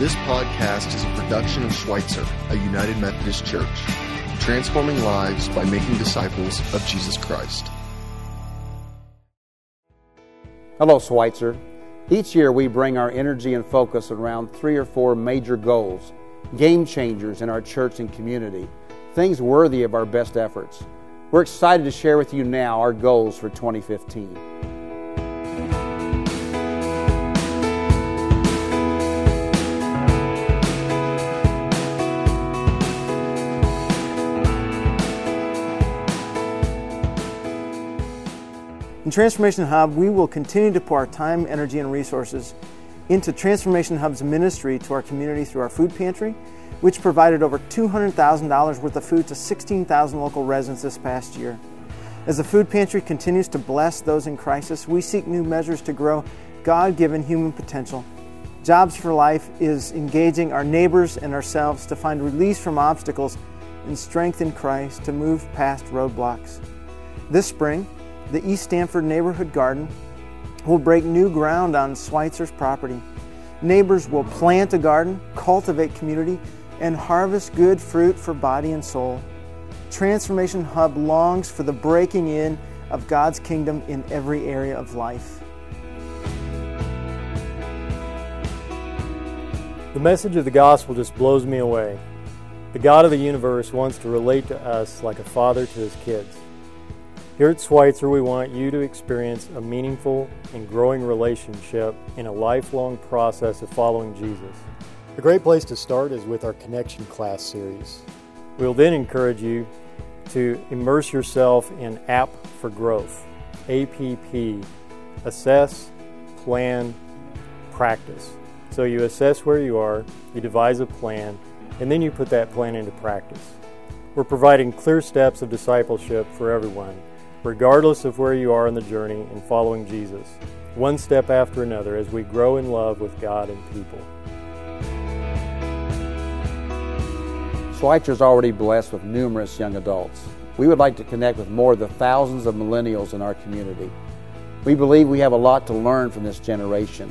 This podcast is a production of Schweitzer, a United Methodist Church, transforming lives by making disciples of Jesus Christ. Hello, Schweitzer. Each year we bring our energy and focus around three or four major goals, game changers in our church and community, things worthy of our best efforts. We're excited to share with you now our goals for 2015. In Transformation Hub, we will continue to pour our time, energy, and resources into Transformation Hub's ministry to our community through our food pantry, which provided over $200,000 worth of food to 16,000 local residents this past year. As the food pantry continues to bless those in crisis, we seek new measures to grow God given human potential. Jobs for Life is engaging our neighbors and ourselves to find release from obstacles and strength in Christ to move past roadblocks. This spring, the East Stamford Neighborhood Garden will break new ground on Schweitzer's property. Neighbors will plant a garden, cultivate community, and harvest good fruit for body and soul. Transformation Hub longs for the breaking in of God's kingdom in every area of life. The message of the gospel just blows me away. The God of the universe wants to relate to us like a father to his kids. Here at Schweitzer, we want you to experience a meaningful and growing relationship in a lifelong process of following Jesus. A great place to start is with our Connection class series. We'll then encourage you to immerse yourself in APP for Growth, APP, assess, plan, practice. So you assess where you are, you devise a plan, and then you put that plan into practice. We're providing clear steps of discipleship for everyone regardless of where you are in the journey in following Jesus, one step after another as we grow in love with God and people. Schweitzer is already blessed with numerous young adults. We would like to connect with more of the thousands of millennials in our community. We believe we have a lot to learn from this generation,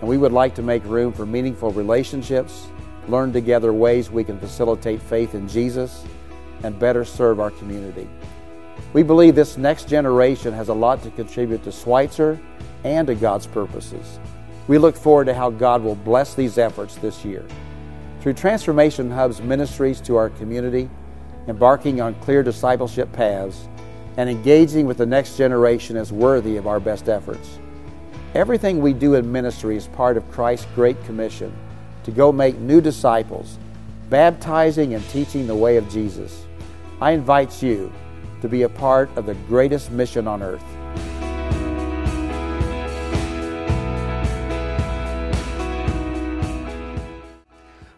and we would like to make room for meaningful relationships, learn together ways we can facilitate faith in Jesus, and better serve our community. We believe this next generation has a lot to contribute to Schweitzer and to God's purposes. We look forward to how God will bless these efforts this year. Through Transformation Hub's ministries to our community, embarking on clear discipleship paths, and engaging with the next generation is worthy of our best efforts. Everything we do in ministry is part of Christ's Great Commission to go make new disciples, baptizing and teaching the way of Jesus. I invite you to be a part of the greatest mission on earth.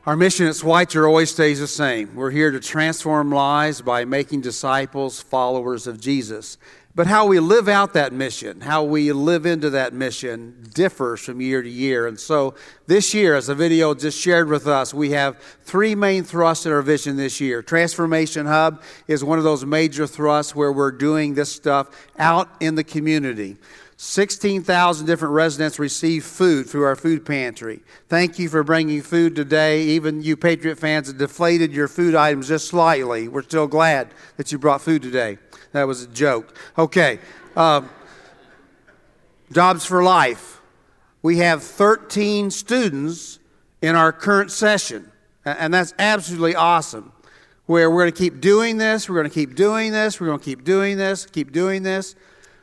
Our mission at Schweitzer always stays the same. We're here to transform lives by making disciples, followers of Jesus. But how we live out that mission, how we live into that mission, differs from year to year. And so this year, as the video just shared with us, we have three main thrusts in our vision this year. Transformation Hub is one of those major thrusts where we're doing this stuff out in the community. 16,000 different residents receive food through our food pantry. Thank you for bringing food today. Even you Patriot fans have deflated your food items just slightly. We're still glad that you brought food today. That was a joke. Okay. Um, jobs for life. We have 13 students in our current session, and that's absolutely awesome. Where we're going to keep doing this, we're going to keep doing this, we're going to keep doing this, keep doing this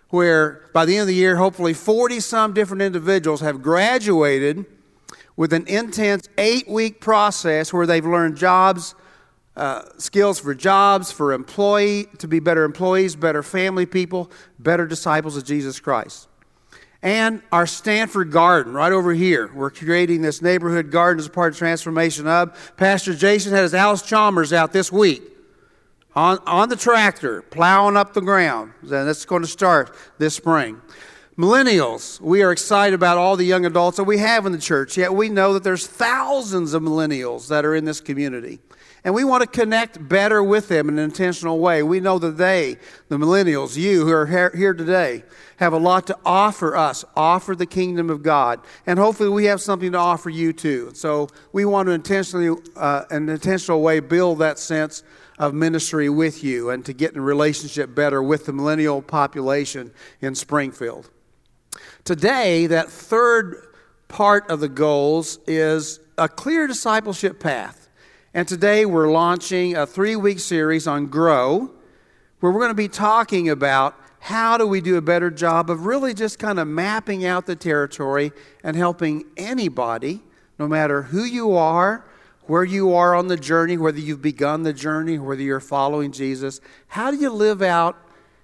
where by the end of the year, hopefully 40 some different individuals have graduated with an intense eight week process where they've learned jobs, uh, skills for jobs, for employee, to be better employees, better family people, better disciples of Jesus Christ. And our Stanford Garden, right over here. We're creating this neighborhood garden as a part of Transformation Hub. Pastor Jason had his Allis-Chalmers out this week on, on the tractor, plowing up the ground. And that's going to start this spring. Millennials, we are excited about all the young adults that we have in the church, yet we know that there's thousands of millennials that are in this community. And we want to connect better with them in an intentional way. We know that they, the millennials, you who are here today, have a lot to offer us, offer the kingdom of God. And hopefully we have something to offer you too. So we want to intentionally, uh, in an intentional way, build that sense of ministry with you and to get in relationship better with the millennial population in Springfield. Today, that third part of the goals is a clear discipleship path. And today we're launching a three week series on Grow, where we're going to be talking about how do we do a better job of really just kind of mapping out the territory and helping anybody, no matter who you are, where you are on the journey, whether you've begun the journey, whether you're following Jesus, how do you live out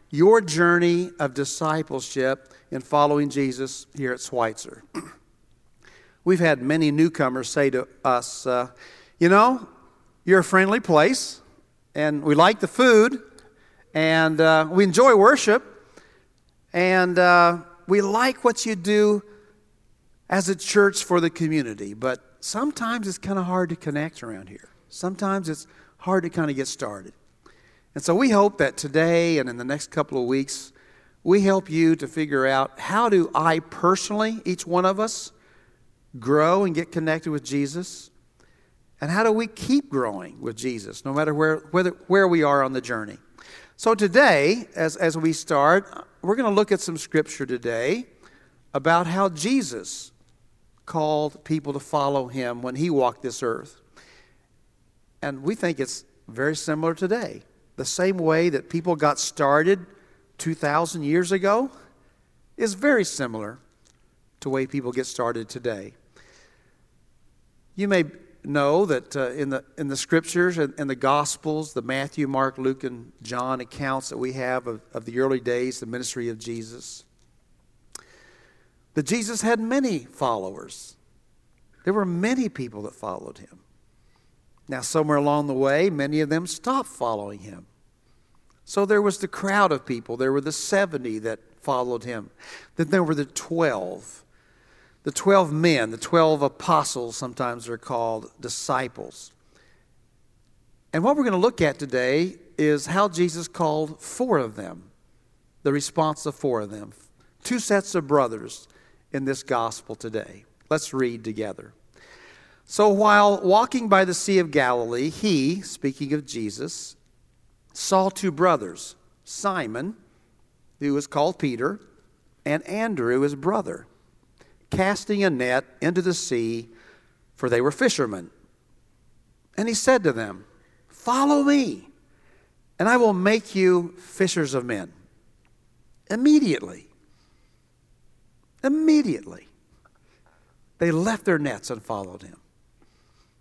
your journey of discipleship in following Jesus here at Schweitzer? We've had many newcomers say to us, uh, you know, you're a friendly place, and we like the food, and uh, we enjoy worship, and uh, we like what you do as a church for the community, but sometimes it's kind of hard to connect around here. Sometimes it's hard to kind of get started. And so we hope that today and in the next couple of weeks, we help you to figure out how do I personally, each one of us, grow and get connected with Jesus? And how do we keep growing with Jesus, no matter where, whether, where we are on the journey? So today, as, as we start, we're going to look at some scripture today about how Jesus called people to follow him when he walked this earth. And we think it's very similar today. The same way that people got started 2,000 years ago is very similar to the way people get started today. You may know that uh, in, the, in the scriptures and in the gospels, the Matthew, Mark, Luke, and John accounts that we have of, of the early days, the ministry of Jesus, that Jesus had many followers. There were many people that followed him. Now, somewhere along the way, many of them stopped following him. So there was the crowd of people. There were the 70 that followed him. Then there were the 12. The 12 men, the 12 apostles, sometimes they're called disciples. And what we're going to look at today is how Jesus called four of them, the response of four of them. Two sets of brothers in this gospel today. Let's read together. So while walking by the Sea of Galilee, he, speaking of Jesus, saw two brothers, Simon, who was called Peter, and Andrew, his brother, casting a net into the sea, for they were fishermen. And he said to them, Follow me, and I will make you fishers of men. Immediately, Immediately, they left their nets and followed him.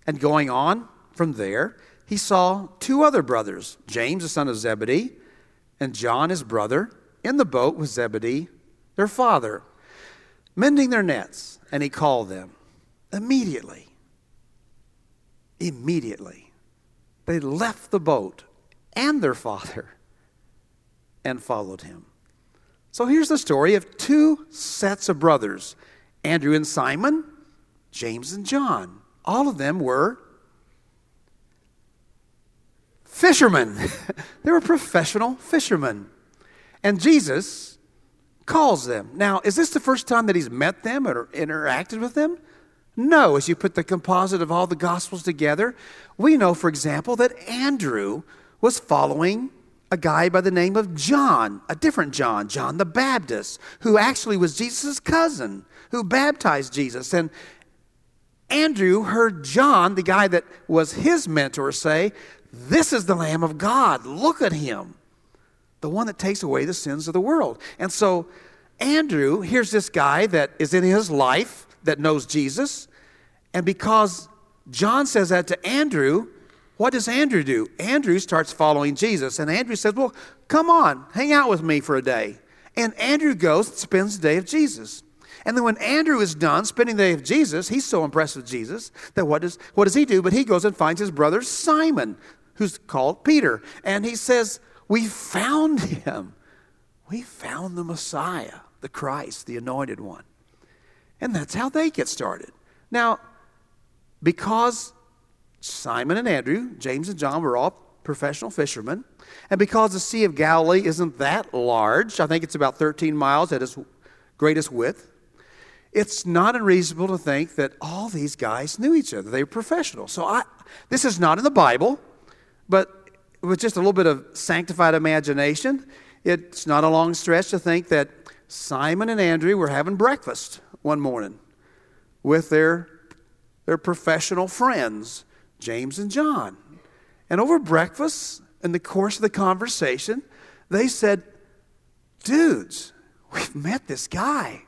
And going on from there, he saw two other brothers, James, the son of Zebedee, and John, his brother, in the boat with Zebedee, their father, mending their nets. And he called them. Immediately, immediately, they left the boat and their father and followed him. So here's the story of two sets of brothers Andrew and Simon, James and John. All of them were fishermen, they were professional fishermen. And Jesus calls them. Now, is this the first time that he's met them or interacted with them? No, as you put the composite of all the Gospels together, we know, for example, that Andrew was following a guy by the name of John, a different John, John the Baptist, who actually was Jesus' cousin, who baptized Jesus. And Andrew heard John, the guy that was his mentor, say, This is the Lamb of God. Look at him, the one that takes away the sins of the world. And so Andrew here's this guy that is in his life that knows Jesus. And because John says that to Andrew, what does Andrew do? Andrew starts following Jesus. And Andrew says, Well, come on, hang out with me for a day. And Andrew goes and spends the day of Jesus. And then when Andrew is done spending the day of Jesus, he's so impressed with Jesus that what does, what does he do? But he goes and finds his brother Simon, who's called Peter. And he says, We found him. We found the Messiah, the Christ, the anointed one. And that's how they get started. Now, because Simon and Andrew, James and John were all professional fishermen. And because the Sea of Galilee isn't that large, I think it's about 13 miles at its greatest width, it's not unreasonable to think that all these guys knew each other. They were professional. So I, this is not in the Bible, but with just a little bit of sanctified imagination, it's not a long stretch to think that Simon and Andrew were having breakfast one morning with their, their professional friends, James and John. And over breakfast, in the course of the conversation, they said, Dudes, we've met this guy,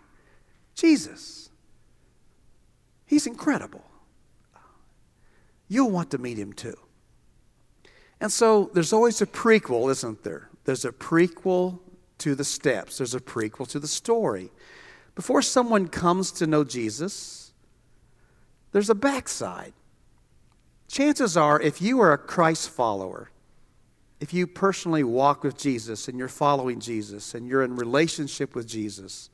Jesus. He's incredible. You'll want to meet him too. And so there's always a prequel, isn't there? There's a prequel to the steps, there's a prequel to the story. Before someone comes to know Jesus, there's a backside. Chances are, if you are a Christ follower, if you personally walk with Jesus and you're following Jesus and you're in relationship with Jesus,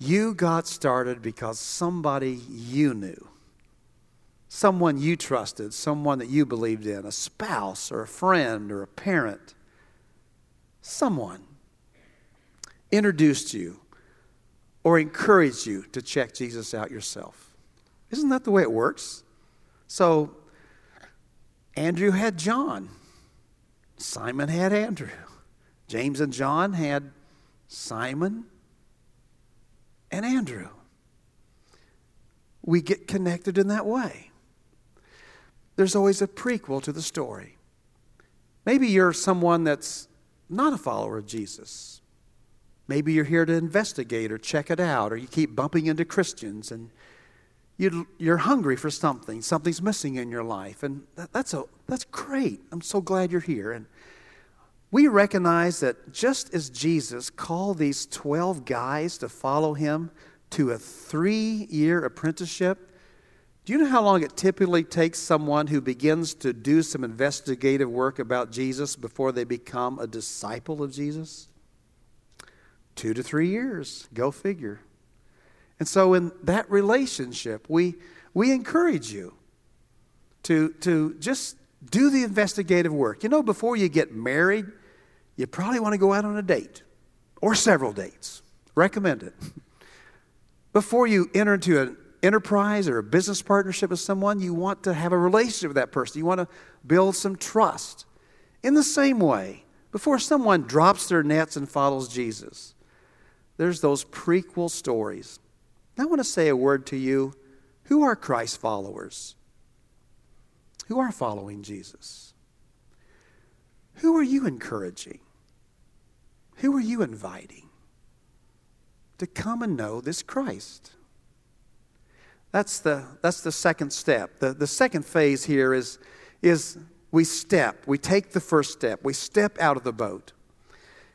you got started because somebody you knew, someone you trusted, someone that you believed in, a spouse or a friend or a parent, someone introduced you or encouraged you to check Jesus out yourself. Isn't that the way it works? So, Andrew had John. Simon had Andrew. James and John had Simon and Andrew. We get connected in that way. There's always a prequel to the story. Maybe you're someone that's not a follower of Jesus. Maybe you're here to investigate or check it out, or you keep bumping into Christians and you, are hungry for something. Something's missing in your life. And that, that's, a, that's great. I'm so glad you're here. And we recognize that just as Jesus called these 12 guys to follow him to a three year apprenticeship, do you know how long it typically takes someone who begins to do some investigative work about Jesus before they become a disciple of Jesus? Two to three years. Go figure. And so, in that relationship, we, we encourage you to, to just do the investigative work. You know, before you get married, you probably want to go out on a date or several dates. Recommend it. Before you enter into an enterprise or a business partnership with someone, you want to have a relationship with that person. You want to build some trust. In the same way, before someone drops their nets and follows Jesus, there's those prequel stories I want to say a word to you. Who are Christ followers? Who are following Jesus? Who are you encouraging? Who are you inviting to come and know this Christ? That's the, that's the second step. The, the second phase here is, is we step, we take the first step, we step out of the boat.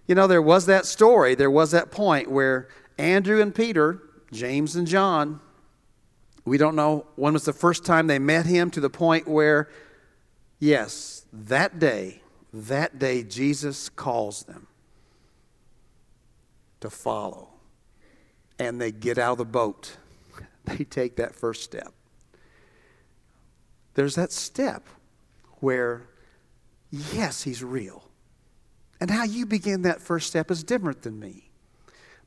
You know, there was that story, there was that point where Andrew and Peter James and John. We don't know when was the first time they met him to the point where, yes, that day, that day, Jesus calls them to follow. And they get out of the boat. They take that first step. There's that step where, yes, he's real. And how you begin that first step is different than me.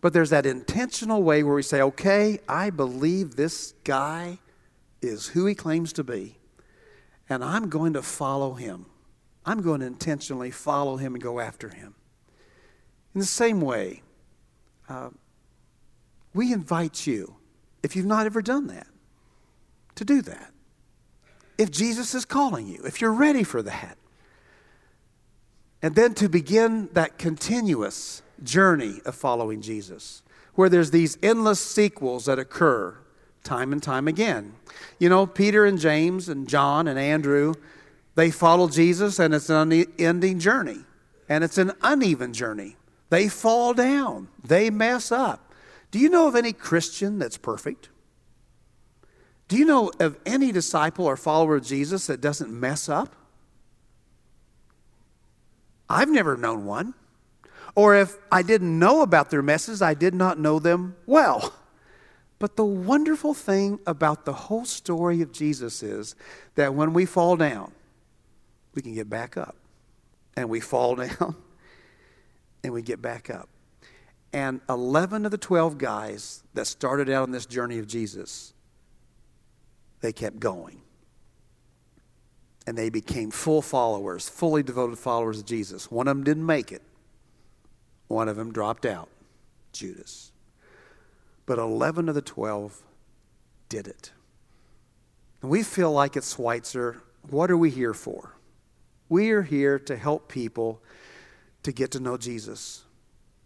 But there's that intentional way where we say, okay, I believe this guy is who he claims to be, and I'm going to follow him. I'm going to intentionally follow him and go after him. In the same way, uh, we invite you, if you've not ever done that, to do that. If Jesus is calling you, if you're ready for that. And then to begin that continuous journey of following Jesus, where there's these endless sequels that occur time and time again. You know, Peter and James and John and Andrew, they follow Jesus, and it's an unending journey, and it's an uneven journey. They fall down, they mess up. Do you know of any Christian that's perfect? Do you know of any disciple or follower of Jesus that doesn't mess up? I've never known one. Or if I didn't know about their messes, I did not know them well. But the wonderful thing about the whole story of Jesus is that when we fall down, we can get back up. And we fall down and we get back up. And 11 of the 12 guys that started out on this journey of Jesus, they kept going. And they became full followers, fully devoted followers of Jesus. One of them didn't make it, one of them dropped out, Judas. But 11 of the 12 did it. And we feel like at Schweitzer, what are we here for? We are here to help people to get to know Jesus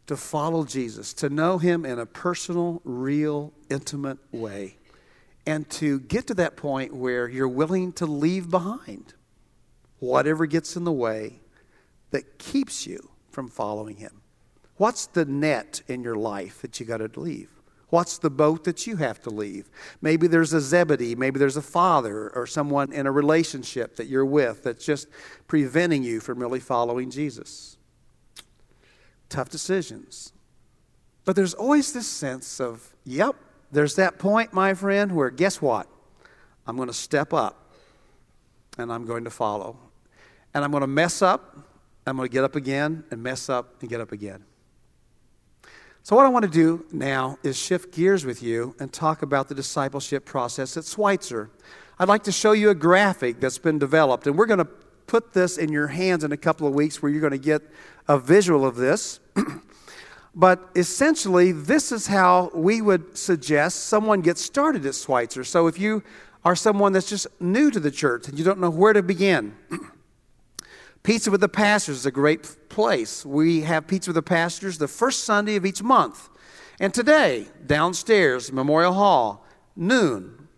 to follow Jesus, to know Him in a personal, real, intimate way, and to get to that point where you're willing to leave behind whatever gets in the way that keeps you from following Him. What's the net in your life that you got to leave? What's the boat that you have to leave? Maybe there's a Zebedee, maybe there's a father or someone in a relationship that you're with that's just preventing you from really following Jesus tough decisions. But there's always this sense of, yep, there's that point, my friend, where guess what? I'm going to step up and I'm going to follow. And I'm going to mess up, I'm going to get up again and mess up and get up again. So, what I want to do now is shift gears with you and talk about the discipleship process at Schweitzer. I'd like to show you a graphic that's been developed, and we're going to put this in your hands in a couple of weeks where you're going to get a visual of this. but essentially, this is how we would suggest someone get started at Schweitzer. So if you are someone that's just new to the church and you don't know where to begin, Pizza with the Pastors is a great place. We have Pizza with the Pastors the first Sunday of each month. And today, downstairs, Memorial Hall, noon,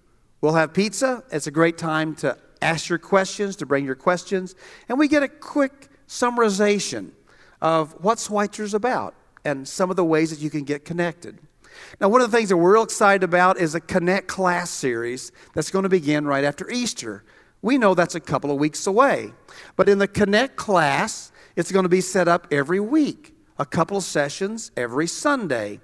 we'll have pizza. It's a great time to ask your questions, to bring your questions, and we get a quick summarization of what Schweitzer's about and some of the ways that you can get connected. Now, one of the things that we're real excited about is a Connect class series that's going to begin right after Easter. We know that's a couple of weeks away. But in the Connect class, it's going to be set up every week, a couple of sessions every Sunday.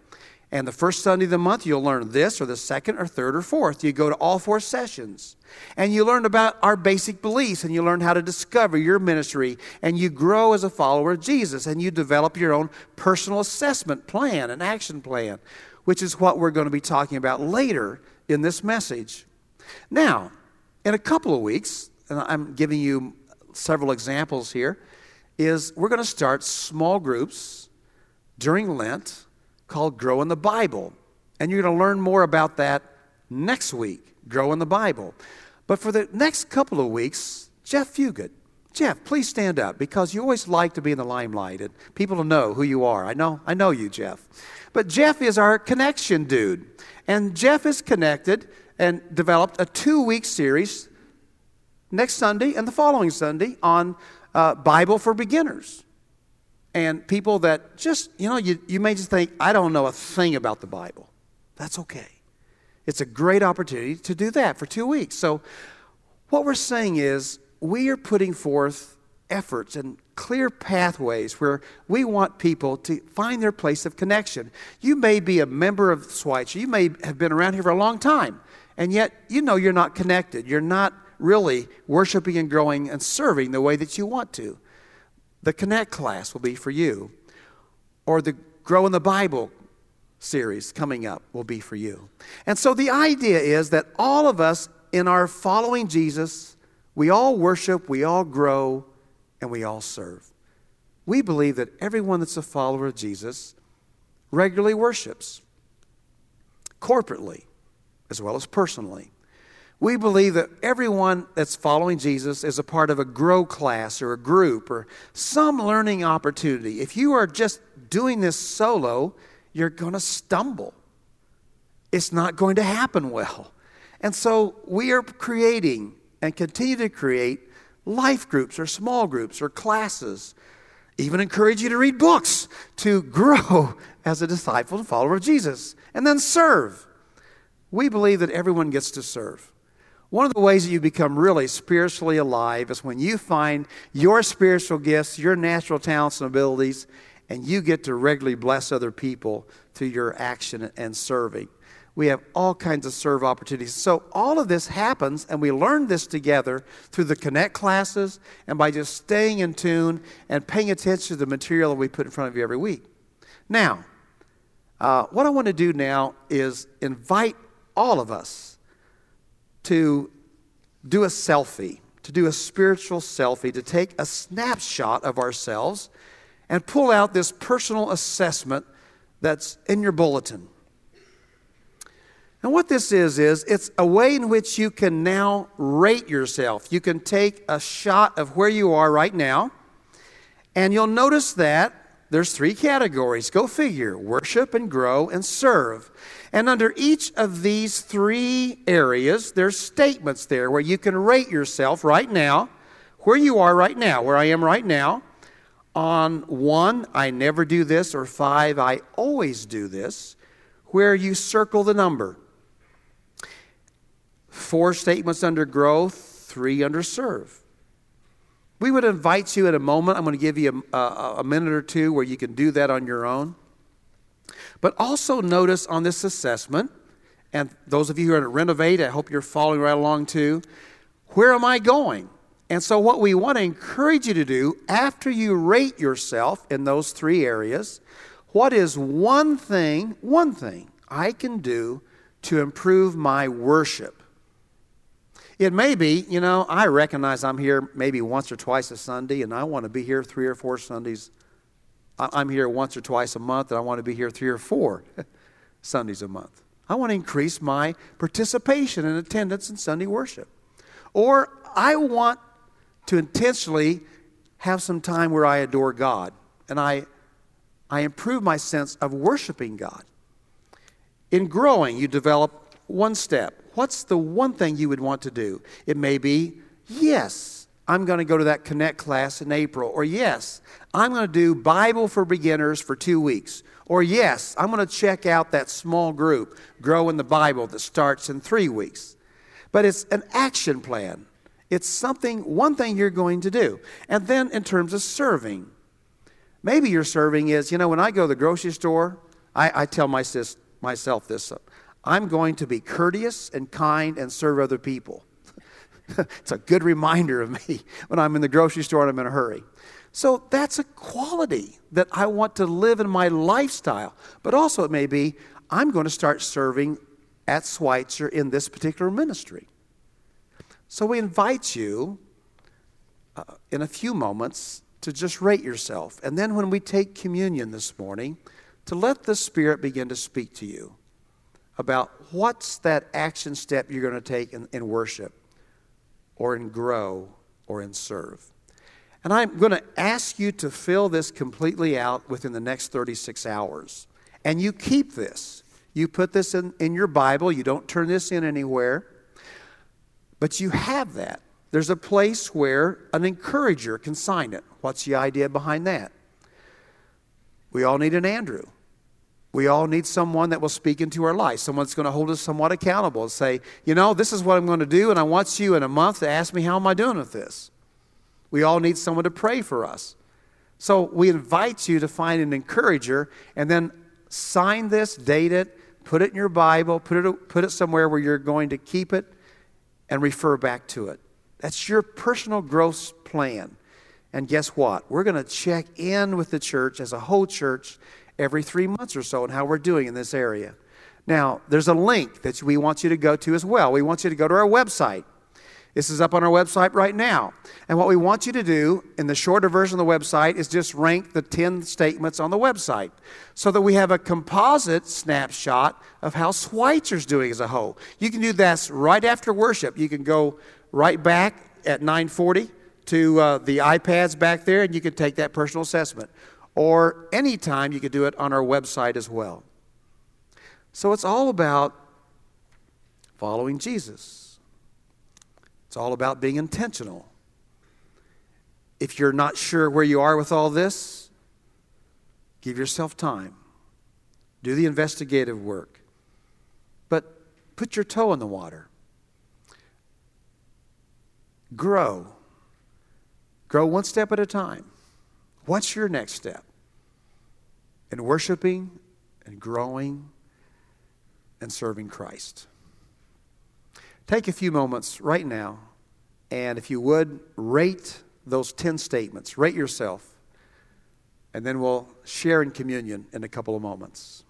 And the first Sunday of the month, you'll learn this, or the second, or third, or fourth. You go to all four sessions. And you learn about our basic beliefs, and you learn how to discover your ministry, and you grow as a follower of Jesus, and you develop your own personal assessment plan and action plan, which is what we're going to be talking about later in this message. Now, in a couple of weeks, and I'm giving you several examples here, is we're going to start small groups during Lent called Grow in the Bible. And you're going to learn more about that next week, Grow in the Bible. But for the next couple of weeks, Jeff Fugit. Jeff, please stand up because you always like to be in the limelight and people to know who you are. I know, I know you, Jeff. But Jeff is our connection dude. And Jeff is connected and developed a two week series next Sunday and the following Sunday on uh, Bible for beginners and people that just, you know, you, you may just think, I don't know a thing about the Bible. That's okay. It's a great opportunity to do that for two weeks. So, what we're saying is, we are putting forth efforts and clear pathways where we want people to find their place of connection. You may be a member of Schweitzer, you may have been around here for a long time, and yet you know you're not connected. You're not really worshiping and growing and serving the way that you want to. The Connect class will be for you, or the Grow in the Bible series coming up will be for you. And so the idea is that all of us in our following Jesus, we all worship, we all grow, and we all serve. We believe that everyone that's a follower of Jesus regularly worships, corporately as well as personally. We believe that everyone that's following Jesus is a part of a grow class or a group or some learning opportunity. If you are just doing this solo, you're going to stumble. It's not going to happen well. And so we are creating and continue to create life groups or small groups or classes. Even encourage you to read books to grow as a disciple and follower of Jesus. And then serve. We believe that everyone gets to serve. One of the ways that you become really spiritually alive is when you find your spiritual gifts, your natural talents and abilities, and you get to regularly bless other people through your action and serving. We have all kinds of serve opportunities. So, all of this happens, and we learn this together through the Connect classes and by just staying in tune and paying attention to the material that we put in front of you every week. Now, uh, what I want to do now is invite all of us to do a selfie, to do a spiritual selfie, to take a snapshot of ourselves and pull out this personal assessment that's in your bulletin. And what this is, is it's a way in which you can now rate yourself. You can take a shot of where you are right now, and you'll notice that there's three categories. Go figure worship and grow and serve. And under each of these three areas, there's statements there where you can rate yourself right now, where you are right now, where I am right now. On one, I never do this, or five, I always do this, where you circle the number. Four statements under growth, three under serve. We would invite you at a moment. I'm going to give you a, a, a, minute or two where you can do that on your own. But also notice on this assessment, and those of you who are to renovate, I hope you're following right along too. Where am I going? And so, what we want to encourage you to do after you rate yourself in those three areas, what is one thing, one thing I can do to improve my worship? It may be, you know, I recognize I'm here maybe once or twice a Sunday, and I want to be here three or four Sundays. I'm here once or twice a month, and I want to be here three or four Sundays a month. I want to increase my participation and attendance in Sunday worship. Or I want to intentionally have some time where I adore God and I, I improve my sense of worshiping God. In growing, you develop one step what's the one thing you would want to do? It may be, yes, I'm going to go to that Connect class in April. Or yes, I'm going to do Bible for beginners for two weeks. Or yes, I'm going to check out that small group, Grow in the Bible, that starts in three weeks. But it's an action plan. It's something, one thing you're going to do. And then in terms of serving, maybe your serving is, you know, when I go to the grocery store, I, I tell my sis, myself this I'm going to be courteous and kind and serve other people. it's a good reminder of me when I'm in the grocery store and I'm in a hurry. So that's a quality that I want to live in my lifestyle. But also, it may be I'm going to start serving at Schweitzer in this particular ministry. So we invite you uh, in a few moments to just rate yourself. And then when we take communion this morning, to let the Spirit begin to speak to you about what's that action step you're going to take in, in worship or in grow or in serve. And I'm going to ask you to fill this completely out within the next 36 hours. And you keep this. You put this in, in your Bible. You don't turn this in anywhere. But you have that. There's a place where an encourager can sign it. What's the idea behind that? We all need an Andrew. We all need someone that will speak into our life, someone that's going to hold us somewhat accountable and say, you know, this is what I'm going to do, and I want you in a month to ask me how am I doing with this. We all need someone to pray for us. So we invite you to find an encourager and then sign this, date it, put it in your Bible, put it, put it somewhere where you're going to keep it and refer back to it. That's your personal growth plan. And guess what? We're going to check in with the church as a whole church every three months or so and how we're doing in this area. Now, there's a link that we want you to go to as well. We want you to go to our website. This is up on our website right now. And what we want you to do in the shorter version of the website is just rank the 10 statements on the website so that we have a composite snapshot of how Schweitzer's doing as a whole. You can do this right after worship. You can go right back at 940 to uh, the iPads back there and you can take that personal assessment or anytime you could do it on our website as well. So it's all about following Jesus. It's all about being intentional. If you're not sure where you are with all this, give yourself time. Do the investigative work. But put your toe in the water. Grow. Grow one step at a time. What's your next step? In worshiping and growing and serving Christ. Take a few moments right now, and if you would, rate those 10 statements. Rate yourself, and then we'll share in communion in a couple of moments.